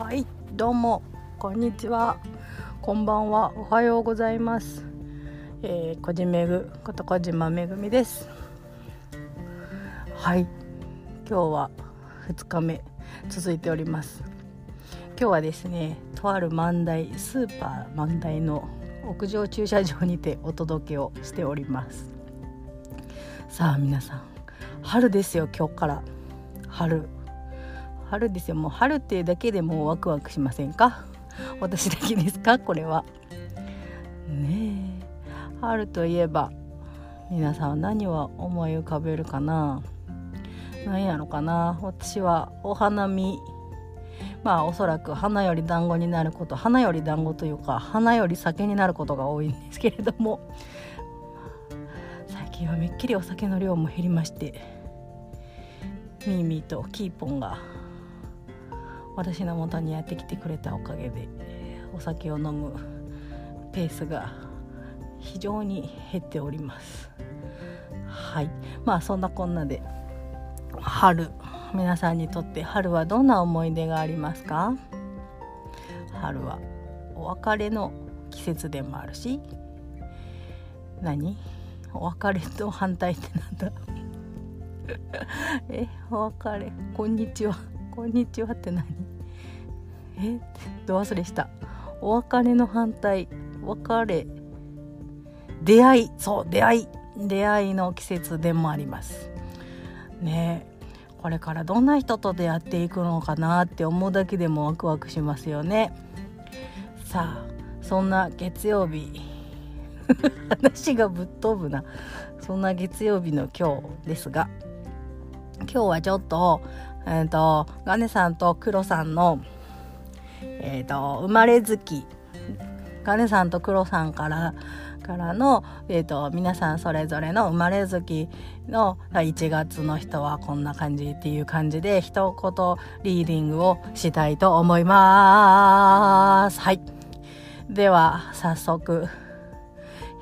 はいどうも。こんにちは。こんばんは。おはようございます。えー、こじめぐこと小島めぐみです。はい。今日は2日目続いております。今日はですねとある万代スーパー万代の屋上駐車場にてお届けをしております。さあ皆さん。春ですよ今日から。春。春ですよ。もう春っていうだけでもうワクワクしませんか？私だけですか？これは。ねえ。春といえば皆さんは何を思い浮かべるかな？何やろかな？私はお花見。まあおそらく花より団子になること。花より団子というか花より酒になることが多いんですけれども。最近はめっきりお酒の量も減りましてミーミーとキーポンが私の元にやってきてくれたおかげでお酒を飲むペースが非常に減っております。はい。まあそんなこんなで春皆さんにとって春はどんな思い出がありますか？春はお別れの季節でもあるし何？お別れと反対ってなんだ？えお別れこんにちはこんにちはって何？えど忘れした。お別れの反対。別れ。出会い。そう出会い。出会いの季節でもあります。ね。これからどんな人と出会っていくのかなって思うだけでもワクワクしますよね。さあそんな月曜日。話がぶっ飛ぶな。そんな月曜日の今日ですが。今日はちょっとえっ、ー、とガネさんとクロさんのえ、ー、と生まれ月ガネさんとクロさんからからの、えーと、皆さんそれぞれの生まれ月の1月の人はこんな感じっていう感じで一言リーディングをしたいと思います。はい。では早速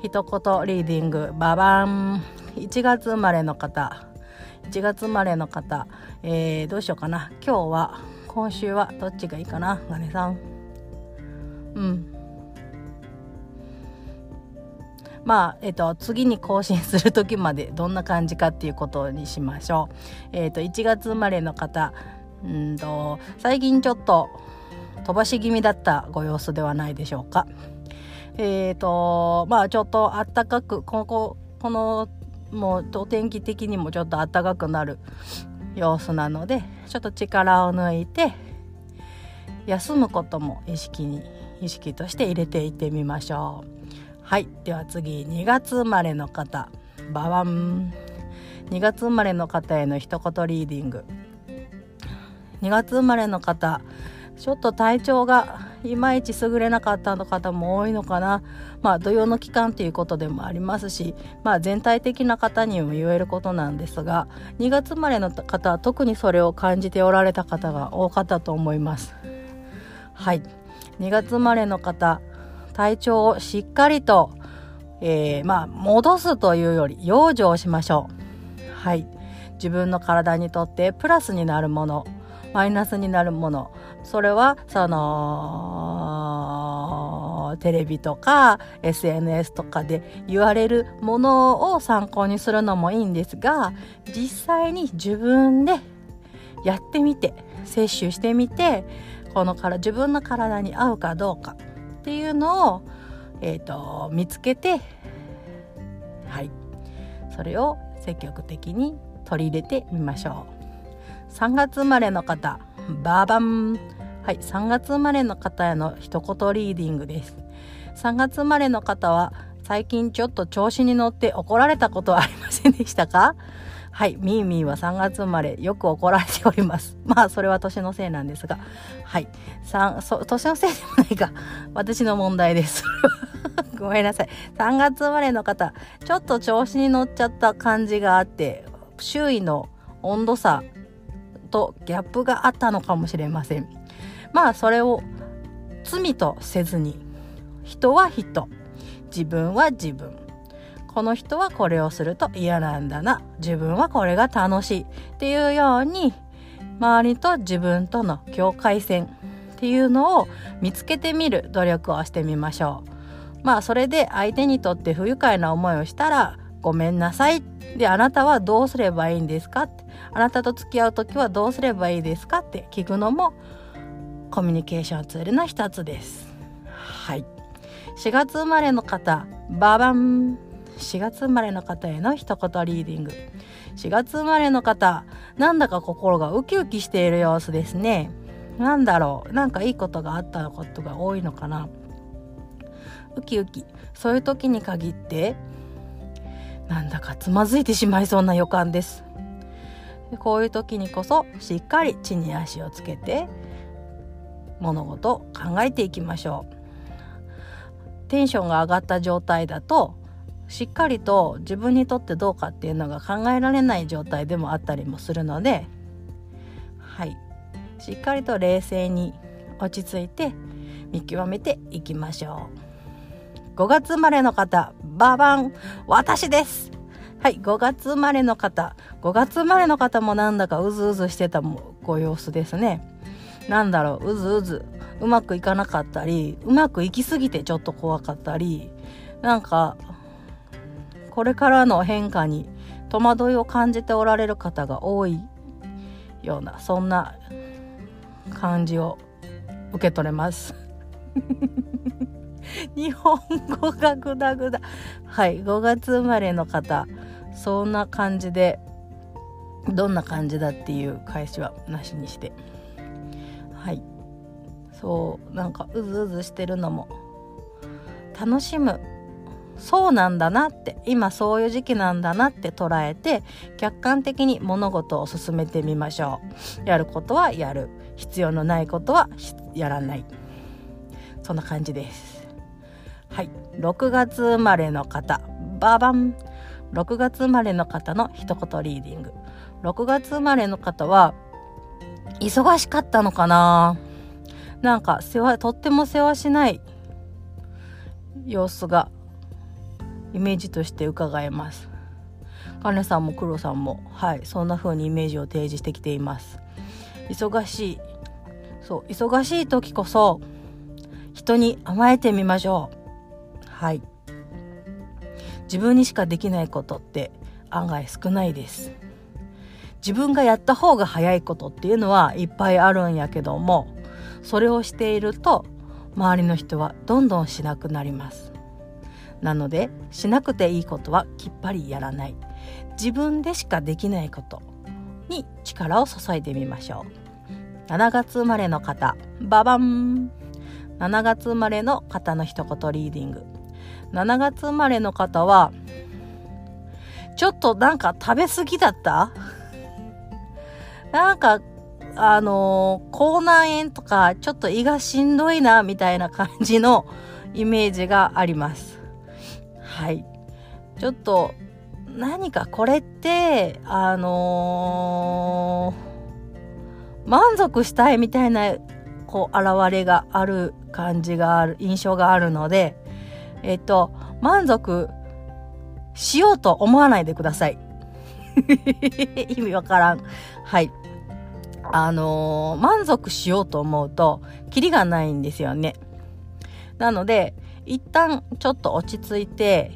一言リーディングババン1月生まれの方1月生まれの方、えー、どうしようかな今日は今週はどっちがいいかなガネさんうんまあ、えっと、次に更新する時までどんな感じかっていうことにしましょう。えっと、1月生まれの方、うんと、最近ちょっと飛ばし気味だったご様子ではないでしょうか。えっ、と、まあ、ちょっとあったかく、ここ、この、もう、お天気的にもちょっとあったかくなる様子なので、ちょっと力を抜いて、休むことも意識に、意識として入れていってみましょう。はい。では次2月生まれの方。ババン。2月生まれの方への一言リーディング。2月生まれの方ちょっと体調がいまいち優れなかったの方も多いのかなまあ土曜の期間ということでもありますしまあ全体的な方にも言えることなんですが2月生まれの方は特にそれを感じておられた方が多かったと思いますはい2月生まれの方体調をしっかりと、えー、まあ、戻すというより、養生しましょう。はい。自分の体にとってプラスになるもの、マイナスになるもの、それは、その、テレビとか SNS とかで言われるものを参考にするのもいいんですが、実際に自分でやってみて、摂取してみて、このから自分の体に合うかどうかっていうのを、えーと、見つけてはい。それを積極的に取り入れてみましょう。3月生まれの方バーバンはい3月生まれの方への一言リーディングです3月生まれの方は最近ちょっと調子に乗って怒られたことはありませんでしたか？はい、ミーミーは3月生まれ、よく怒られております。まあ、それは年のせいなんですが、はい、3そ年のせいでもないか、私の問題です。ごめんなさい。3月生まれの方、ちょっと調子に乗っちゃった感じがあって、周囲の温度差とギャップがあったのかもしれません。まあ、それを罪とせずに、人は人、自分は自分。この人はこれをすると嫌なんだな自分はこれが楽しいっていうように周りと自分との境界線っていうのを見つけてみる努力をしてみましょうまあそれで相手にとって不愉快な思いをしたらごめんなさい。であなたはどうすればいいんですか？って。あなたと付き合う時はどうすればいいですか？って。聞くのもコミュニケーションツールの一つです。はい。4月生まれの方。ババン。4月生まれの方への一言リーディング。4月生まれの方。なんだか心がウキウキしている様子ですね。なんだろう？なんかいいことがあったことが多いのかな？ウキウキ。そういう時に限ってなんだかつまずいてしまいそうな予感です。こういう時にこそしっかり地に足をつけて物事を考えていきましょう。テンションが上がった状態だとしっかりと自分にとってどうかっていうのが考えられない状態でもあったりもするのではい。しっかりと冷静に落ち着いて見極めていきましょう。5月生まれの方ババン私です。はい5月生まれの方5月生まれの方もなんだかうずうずしてたご様子ですね。なんだろううずうずうまくいかなかったりうまくいきすぎてちょっと怖かったりなんかこれからの変化に戸惑いを感じておられる方が多いようなそんな感じを受け取れます。日本語がグダグダ。はい5月生まれの方。そんな感じでどんな感じだっていう返しはなしにして。はい。そうなんかうずうずしてるのも楽しむ。そうなんだなって今そういう時期なんだなって捉えて客観的に物事を進めてみましょう。やることはやる。必要のないことはやらない。そんな感じです。はい。6月生まれの方。ババン。6月生まれの方の一言リーディング。6月生まれの方は忙しかったのかな？なんか世話とっても世話しない。様子がイメージとして伺えます。カネさんもクロさんもはい。そんな風にイメージを提示してきています。忙しい。そう忙しい時こそ人に甘えてみましょう。はい。自分にしかできないことって案外少ないです。自分がやった方が早いことっていうのはいっぱいあるんやけどもそれをしていると周りの人はどんどんしなくなります。なのでしなくていいことはきっぱりやらない。自分でしかできないことに力を注いでみましょう。7月生まれの方ババン。7月生まれの方の一言リーディング。7月生まれの方はちょっとなんか食べ過ぎだった？なんかあのー、口内炎とかちょっと胃がしんどいなみたいな感じのイメージがあります。はい。ちょっと何かこれってあのー、満足したいみたいなこう現れがある感じがある印象があるのでえっと満足しようと思わないでください。意味わからん。はい。あのー、満足しようと思うとキリがないんですよね。なので一旦ちょっと落ち着いて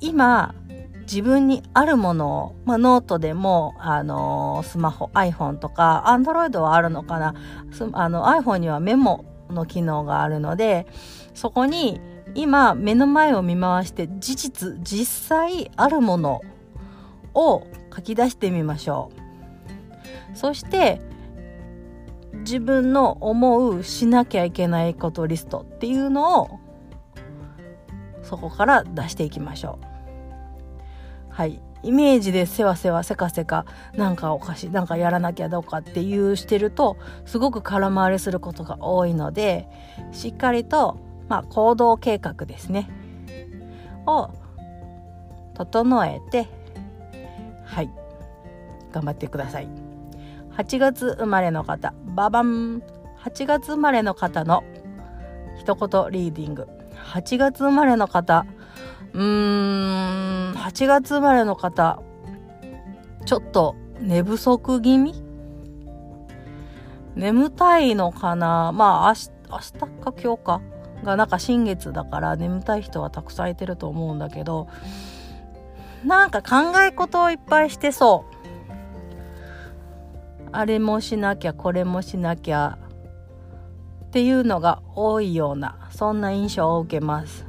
今自分にあるものを、まあ、ノートでも、あのー、スマホ iPhone とか Android はあるのかな。あの iPhone にはメモの機能があるのでそこに今目の前を見回して事実実際あるものを書き出してみましょう。そして自分の思うしなきゃいけないことリストっていうのをそこから出していきましょう。はい。イメージでせわせわせかせかなんかおかしいなんかやらなきゃどうかっていうしてるとすごく空回りすることが多いのでしっかりと、まあ、行動計画ですね。を整えてはい頑張ってください。8月生まれの方ババン。8月生まれの方の一言リーディング。8月生まれの方うーん8月生まれの方ちょっと寝不足気味？眠たいのかな？まあ明日明日か今日か。がなんか新月だから眠たい人はたくさんいてると思うんだけどなんか考え事をいっぱいしてそう。あれもしなきゃこれもしなきゃっていうのが多いようなそんな印象を受けます。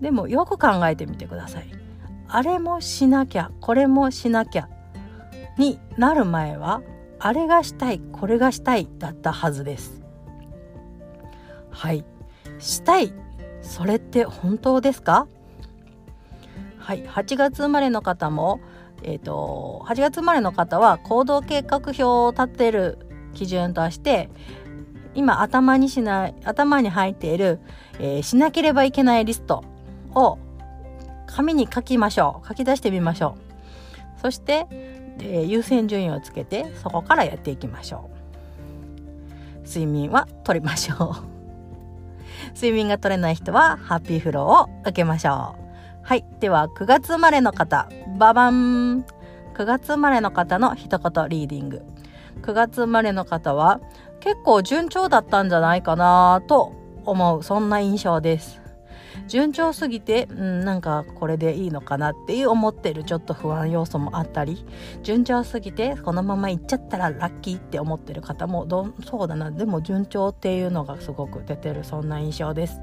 でもよく考えてみてください。あれもしなきゃこれもしなきゃになる前はあれがしたいこれがしたいだったはずです。はい。したい。それって本当ですか？はい。8月生まれの方もえーと、8月生まれの方は行動計画表を立てる基準として今頭にしない頭に入っている、えー、しなければいけないリストを紙に書きましょう。書き出してみましょう。そして、えー、優先順位をつけてそこからやっていきましょう。睡眠はとりましょう。睡眠が取れない人はハッピーフローを受けましょう。はい。では9月生まれの方。ババン。9月生まれの方の一言リーディング。9月生まれの方は結構順調だったんじゃないかなと思うそんな印象です。順調すぎて、うん、なんかこれでいいのかなっていう思ってるちょっと不安要素もあったり順調すぎてこのままいっちゃったらラッキーって思ってる方もどそうだな。でも順調っていうのがすごく出てるそんな印象です。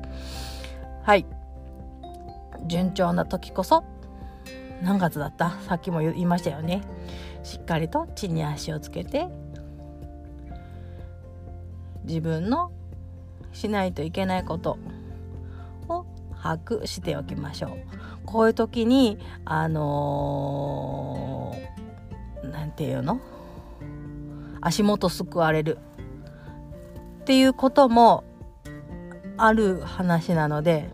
はい。順調な時こそ何月だった？さっきも言いましたよね。しっかりと地に足をつけて自分のしないといけないこと把握しておきましょう。こういう時にあの何、ー、て言うの？足元すくわれる。っていうこともある話なので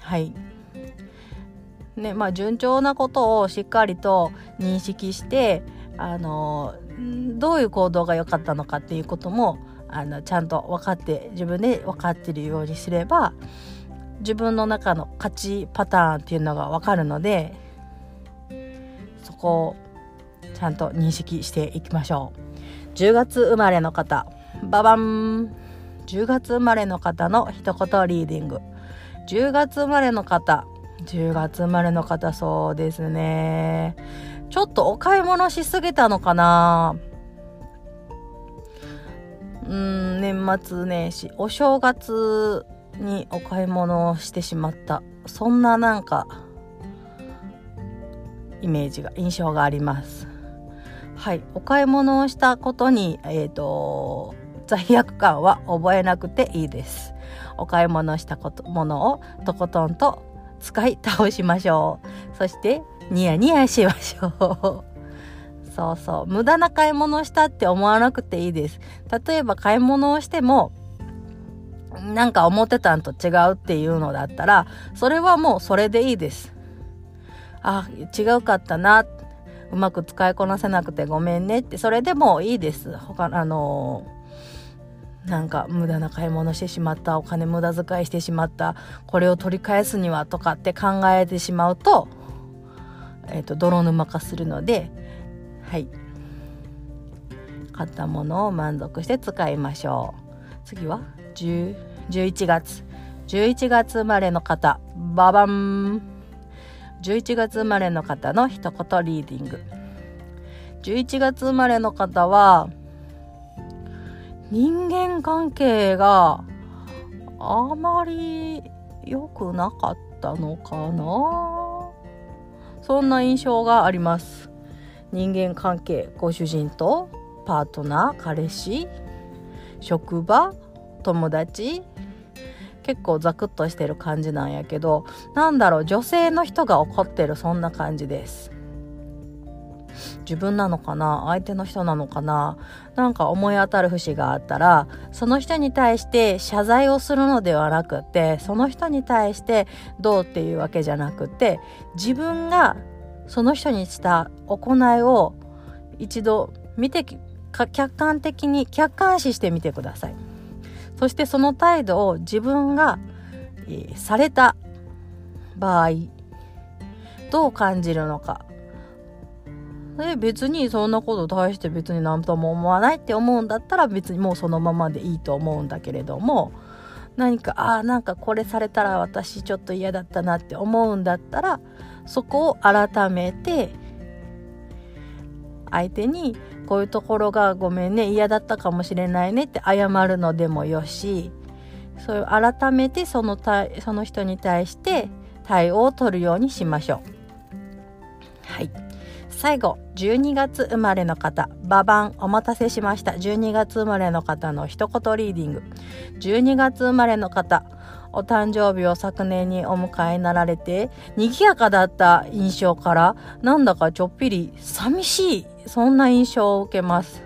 はい。ねまあ順調なことをしっかりと認識してあのどういう行動が良かったのかっていうこともあのちゃんと分かって自分で分かってるようにすれば自分の中の勝ちパターンっていうのが分かるのでそこをちゃんと認識していきましょう。10月生まれの方ババン。10月生まれの方の一言リーディング。10月生まれの方10月生まれの方そうですね。ちょっとお買い物しすぎたのかな。うん年末年始お正月にお買い物をしてしまった。そんななんかイメージが印象があります。はい。お買い物をしたことにえっ、ー、と罪悪感は覚えなくていいです。お買い物したことものをとことんと使い倒しましょう。そしてニヤニヤしましょう。そうそう。無駄な買い物をしたって思わなくていいです。例えば買い物をしてもなんか思ってたんと違うっていうのだったらそれはもうそれでいいです。あ違うかったな。うまく使いこなせなくてごめんねって。それでもいいです。他あのなんか無駄な買い物してしまったお金無駄遣いしてしまったこれを取り返すにはとかって考えてしまうと,、えーと、泥沼化するのではい。買ったものを満足して使いましょう。次は？11月。11月生まれの方。ババン。11月生まれの方の一言リーディング。11月生まれの方は人間関係があまり良くなかったのかな。そんな印象があります。人間関係ご主人とパートナー彼氏職場友達？結構ザクッとしてる感じなんやけどなんだろう女性の人が怒ってるそんな感じです。自分なのかな？相手の人なのかな？なんか思い当たる節があったらその人に対して謝罪をするのではなくってその人に対してどうっていうわけじゃなくて自分がその人にした行いを一度見て客観的に客観視してみてください。そしてその態度を自分が、えー、された場合どう感じるのか。で別にそんなこと対して別に何とも思わないって思うんだったら別にもうそのままでいいと思うんだけれども何かああなんかこれされたら私ちょっと嫌だったなって思うんだったらそこを改めて相手にこういうところがごめんね嫌だったかもしれないねって謝るのでもよしそういう改めてそのその人に対して対応を取るようにしましょう。はい。最後12月生まれの方。ババンお待たせしました。12月生まれの方の一言リーディング。12月生まれの方。お誕生日を昨年にお迎えになられて賑やかだった印象からなんだかちょっぴり寂しいそんな印象を受けます。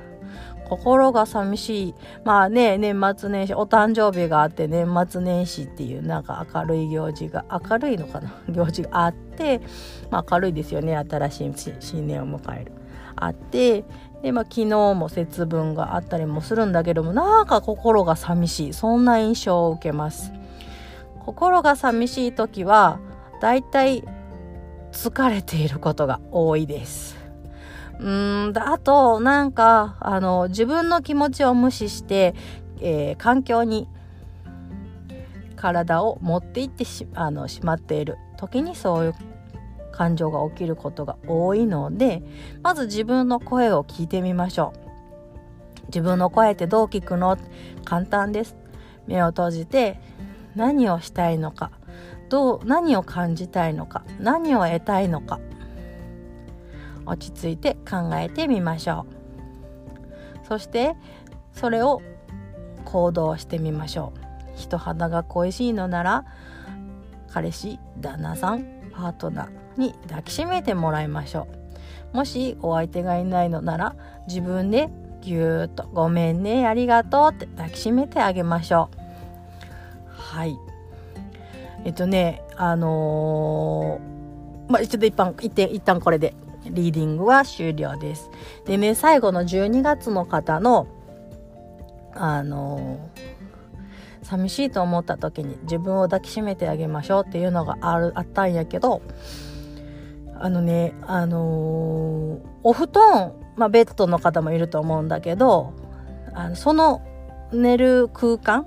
心が寂しい。まあね年末年始お誕生日があって年末年始っていうなんか明るい行事が明るいのかな？行事があって、まあ、明るいですよね。新しい新年を迎える。あってで、まあ、昨日も節分があったりもするんだけどもなんか心が寂しい。そんな印象を受けます。心が寂しい時はだいたい疲れていることが多いです。うーんあとなんかあの自分の気持ちを無視して、えー、環境に体を持っていってしあのしまっている。時にそういう感情が起きることが多いのでまず自分の声を聞いてみましょう。自分の声ってどう聞くの？簡単です。目を閉じて何をしたいのか？どう何を感じたいのか？何を得たいのか？落ち着いて考えてみましょう。そしてそれを行動してみましょう。人肌が恋しいのなら彼氏旦那さんパートナーに抱きしめてもらいましょう。もしお相手がいないのなら自分でぎゅーっと「ごめんねありがとう」って抱きしめてあげましょう。はい。えっとねあのー、まあちょっと一旦一旦一旦これで。リーディングは終了です。でね、最後の12月の方の、あの、寂しいと思った時に自分を抱きしめてあげましょうっていうのがあるあったんやけど、あのね、あのー、お布団、まあ、ベッドの方もいると思うんだけど、あのその寝る空間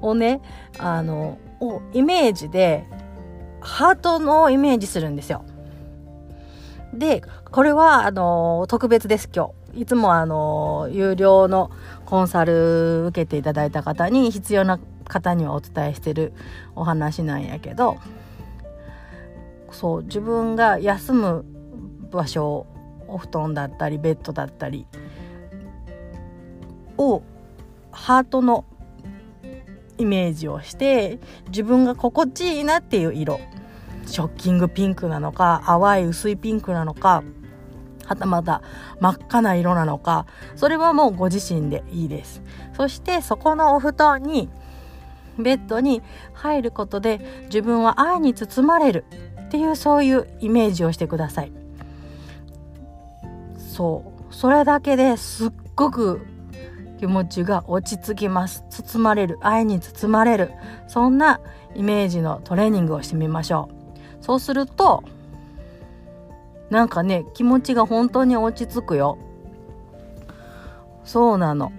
をね、あの、をイメージで、ハートのイメージするんですよ。で、これは、あの、特別です、今日。いつも、あの、有料のコンサル受けていただいた方に、必要な方にはお伝えしてるお話なんやけど、そう、自分が休む場所、お布団だったり、ベッドだったり、を、ハートのイメージをして、自分が心地いいなっていう色ショッキングピンクなのか淡い薄いピンクなのかはたまた真っ赤な色なのかそれはもうご自身でいいです。そしてそこのお布団にベッドに入ることで自分は愛に包まれるっていうそういうイメージをしてください。そう。それだけですっごく気持ちが落ち着きます。包まれる愛に包まれるそんなイメージのトレーニングをしてみましょう。そうするとなんかね気持ちが本当に落ち着くよ。そうなの。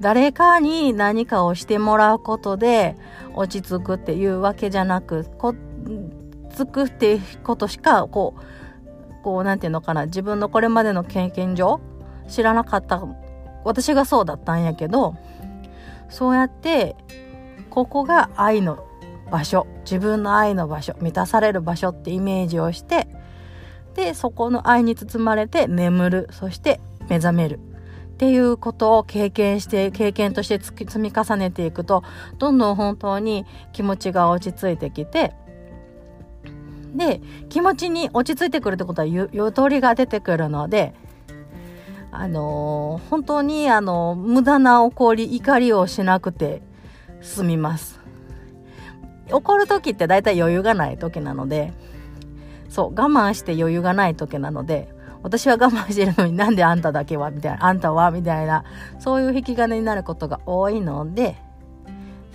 誰かに何かをしてもらうことで落ち着くっていうわけじゃなくこつくっていうことしかこうこうなんていうのかな自分のこれまでの経験上知らなかった。私がそうだったんやけどそうやってここが愛の場所自分の愛の場所満たされる場所ってイメージをしてでそこの愛に包まれて眠るそして目覚める。っていうことを経験して経験として積み重ねていくとどんどん本当に気持ちが落ち着いてきてで気持ちに落ち着いてくるってことはゆゆとりが出てくるのであのー、本当にあの無駄な怒り怒りをしなくて済みます。怒る時って大体余裕がない時なのでそう我慢して余裕がない時なので私は我慢してるのになんであんただけはみたいなあんたはみたいなそういう引き金になることが多いので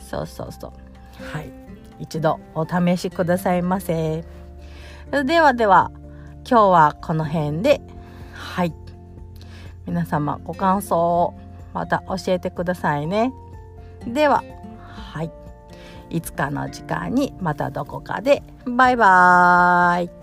そうそうそう。はい。一度お試しくださいませ。ではでは今日はこの辺ではい。皆様ご感想をまた教えてくださいね。では。はいいつかの時間にまたどこかで。バイバーイ。